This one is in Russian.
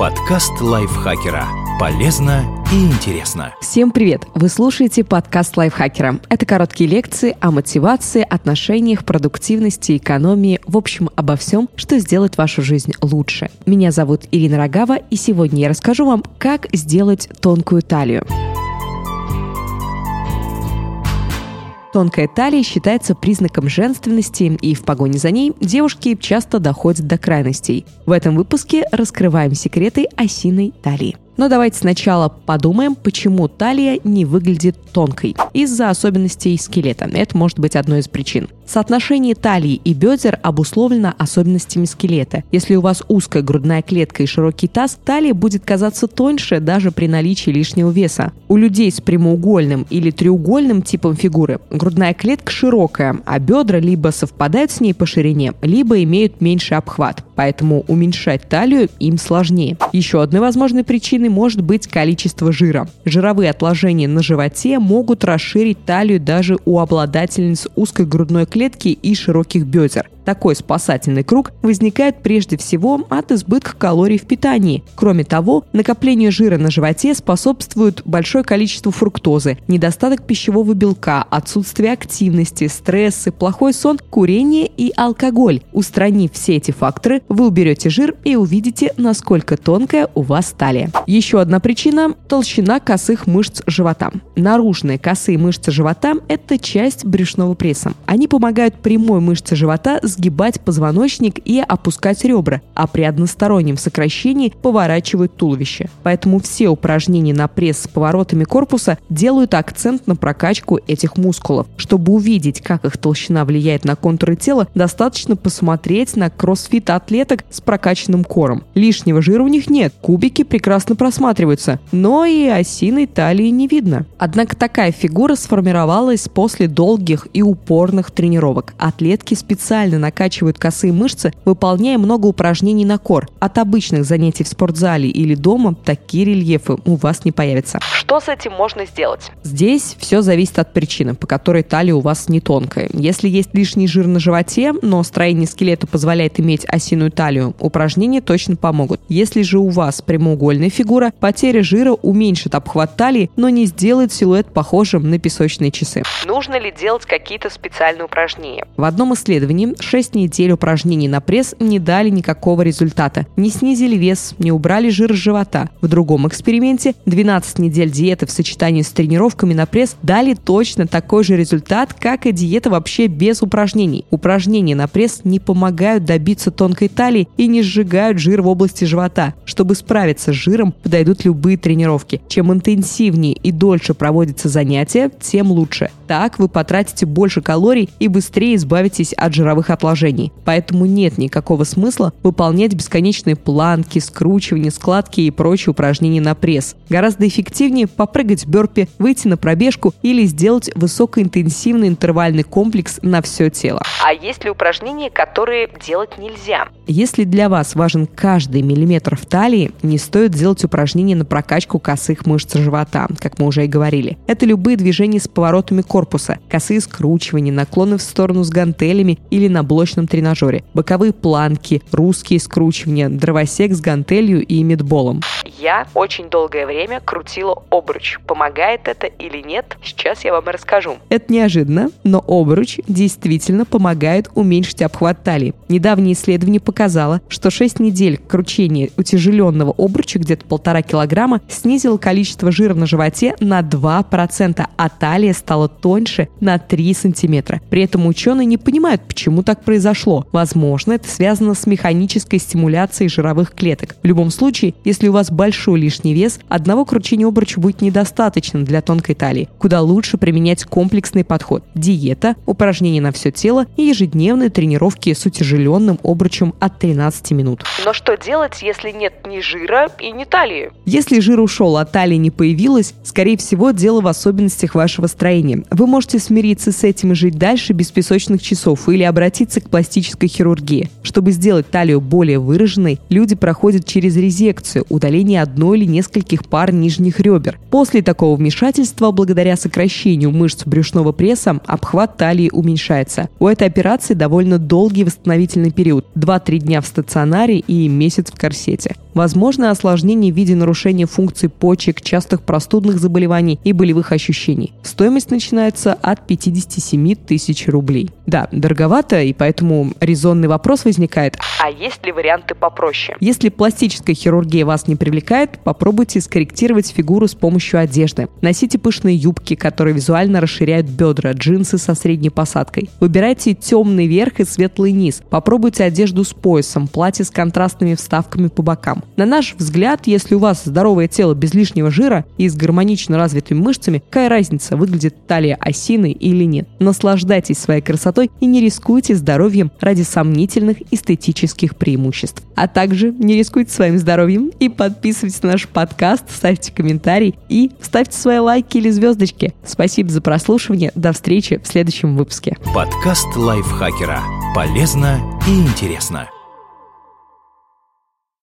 Подкаст лайфхакера. Полезно и интересно. Всем привет! Вы слушаете подкаст лайфхакера. Это короткие лекции о мотивации, отношениях, продуктивности, экономии, в общем, обо всем, что сделает вашу жизнь лучше. Меня зовут Ирина Рогава, и сегодня я расскажу вам, как сделать тонкую талию. Тонкая талия считается признаком женственности, и в погоне за ней девушки часто доходят до крайностей. В этом выпуске раскрываем секреты осиной талии. Но давайте сначала подумаем, почему талия не выглядит тонкой. Из-за особенностей скелета. Это может быть одной из причин. Соотношение талии и бедер обусловлено особенностями скелета. Если у вас узкая грудная клетка и широкий таз, талия будет казаться тоньше даже при наличии лишнего веса. У людей с прямоугольным или треугольным типом фигуры грудная клетка широкая, а бедра либо совпадают с ней по ширине, либо имеют меньший обхват. Поэтому уменьшать талию им сложнее. Еще одной возможной причиной может быть количество жира. Жировые отложения на животе могут расширить талию даже у обладательниц узкой грудной клетки и широких бедер. Такой спасательный круг возникает прежде всего от избытка калорий в питании. Кроме того, накоплению жира на животе способствует большое количество фруктозы, недостаток пищевого белка, отсутствие активности, стрессы, плохой сон, курение и алкоголь. Устранив все эти факторы, вы уберете жир и увидите, насколько тонкая у вас талия. Еще одна причина – толщина косых мышц живота. Наружные косые мышцы живота – это часть брюшного пресса. Они помогают прямой мышце живота сгибать позвоночник и опускать ребра, а при одностороннем сокращении поворачивают туловище. Поэтому все упражнения на пресс с поворотами корпуса делают акцент на прокачку этих мускулов. Чтобы увидеть, как их толщина влияет на контуры тела, достаточно посмотреть на кроссфит-атлеток с прокачанным кором. Лишнего жира у них нет, кубики прекрасно просматриваются, но и осиной талии не видно. Однако такая фигура сформировалась после долгих и упорных тренировок. Атлетки специально накачивают косые мышцы, выполняя много упражнений на кор. От обычных занятий в спортзале или дома такие рельефы у вас не появятся. Что с этим можно сделать? Здесь все зависит от причины, по которой талия у вас не тонкая. Если есть лишний жир на животе, но строение скелета позволяет иметь осиную талию, упражнения точно помогут. Если же у вас прямоугольная фигура, потеря жира уменьшит обхват талии, но не сделает силуэт похожим на песочные часы. Нужно ли делать какие-то специальные упражнения? В одном исследовании 6 недель упражнений на пресс не дали никакого результата. Не снизили вес, не убрали жир с живота. В другом эксперименте 12 недель диеты в сочетании с тренировками на пресс дали точно такой же результат, как и диета вообще без упражнений. Упражнения на пресс не помогают добиться тонкой талии и не сжигают жир в области живота. Чтобы справиться с жиром, подойдут любые тренировки. Чем интенсивнее и дольше проводятся занятия, тем лучше. Так вы потратите больше калорий и быстрее избавитесь от жировых отложений отложений. Поэтому нет никакого смысла выполнять бесконечные планки, скручивания, складки и прочие упражнения на пресс. Гораздо эффективнее попрыгать в бёрпе, выйти на пробежку или сделать высокоинтенсивный интервальный комплекс на все тело. А есть ли упражнения, которые делать нельзя? Если для вас важен каждый миллиметр в талии, не стоит делать упражнения на прокачку косых мышц живота, как мы уже и говорили. Это любые движения с поворотами корпуса, косые скручивания, наклоны в сторону с гантелями или на блочном тренажере, боковые планки, русские скручивания, дровосек с гантелью и медболом. Я очень долгое время крутила обруч. Помогает это или нет, сейчас я вам расскажу. Это неожиданно, но обруч действительно помогает уменьшить обхват талии. Недавнее исследование показало, что 6 недель кручения утяжеленного обруча где-то полтора килограмма снизило количество жира на животе на 2%, а талия стала тоньше на 3 сантиметра. При этом ученые не понимают, почему так произошло. Возможно, это связано с механической стимуляцией жировых клеток. В любом случае, если у вас большой лишний вес, одного кручения обруча будет недостаточно для тонкой талии. Куда лучше применять комплексный подход. Диета, упражнения на все тело и ежедневные тренировки с утяжеленным обручем от 13 минут. Но что делать, если нет ни жира и ни талии? Если жир ушел, а талии не появилась, скорее всего, дело в особенностях вашего строения. Вы можете смириться с этим и жить дальше без песочных часов или обратиться стремится к пластической хирургии. Чтобы сделать талию более выраженной, люди проходят через резекцию, удаление одной или нескольких пар нижних ребер. После такого вмешательства, благодаря сокращению мышц брюшного пресса, обхват талии уменьшается. У этой операции довольно долгий восстановительный период – 2-3 дня в стационаре и месяц в корсете. Возможно осложнение в виде нарушения функций почек, частых простудных заболеваний и болевых ощущений. Стоимость начинается от 57 тысяч рублей. Да, дороговато, и поэтому резонный вопрос возникает. А есть ли варианты попроще? Если пластическая хирургия вас не привлекает, попробуйте скорректировать фигуру с помощью одежды. Носите пышные юбки, которые визуально расширяют бедра, джинсы со средней посадкой. Выбирайте темный верх и светлый низ. Попробуйте одежду с поясом, платье с контрастными вставками по бокам. На наш взгляд, если у вас здоровое тело без лишнего жира и с гармонично развитыми мышцами, какая разница, выглядит талия осиной или нет. Наслаждайтесь своей красотой и не рискуйте здоровьем ради сомнительных эстетических преимуществ. А также не рискуйте своим здоровьем и подписывайтесь на наш подкаст, ставьте комментарий и ставьте свои лайки или звездочки. Спасибо за прослушивание. До встречи в следующем выпуске. Подкаст лайфхакера. Полезно и интересно.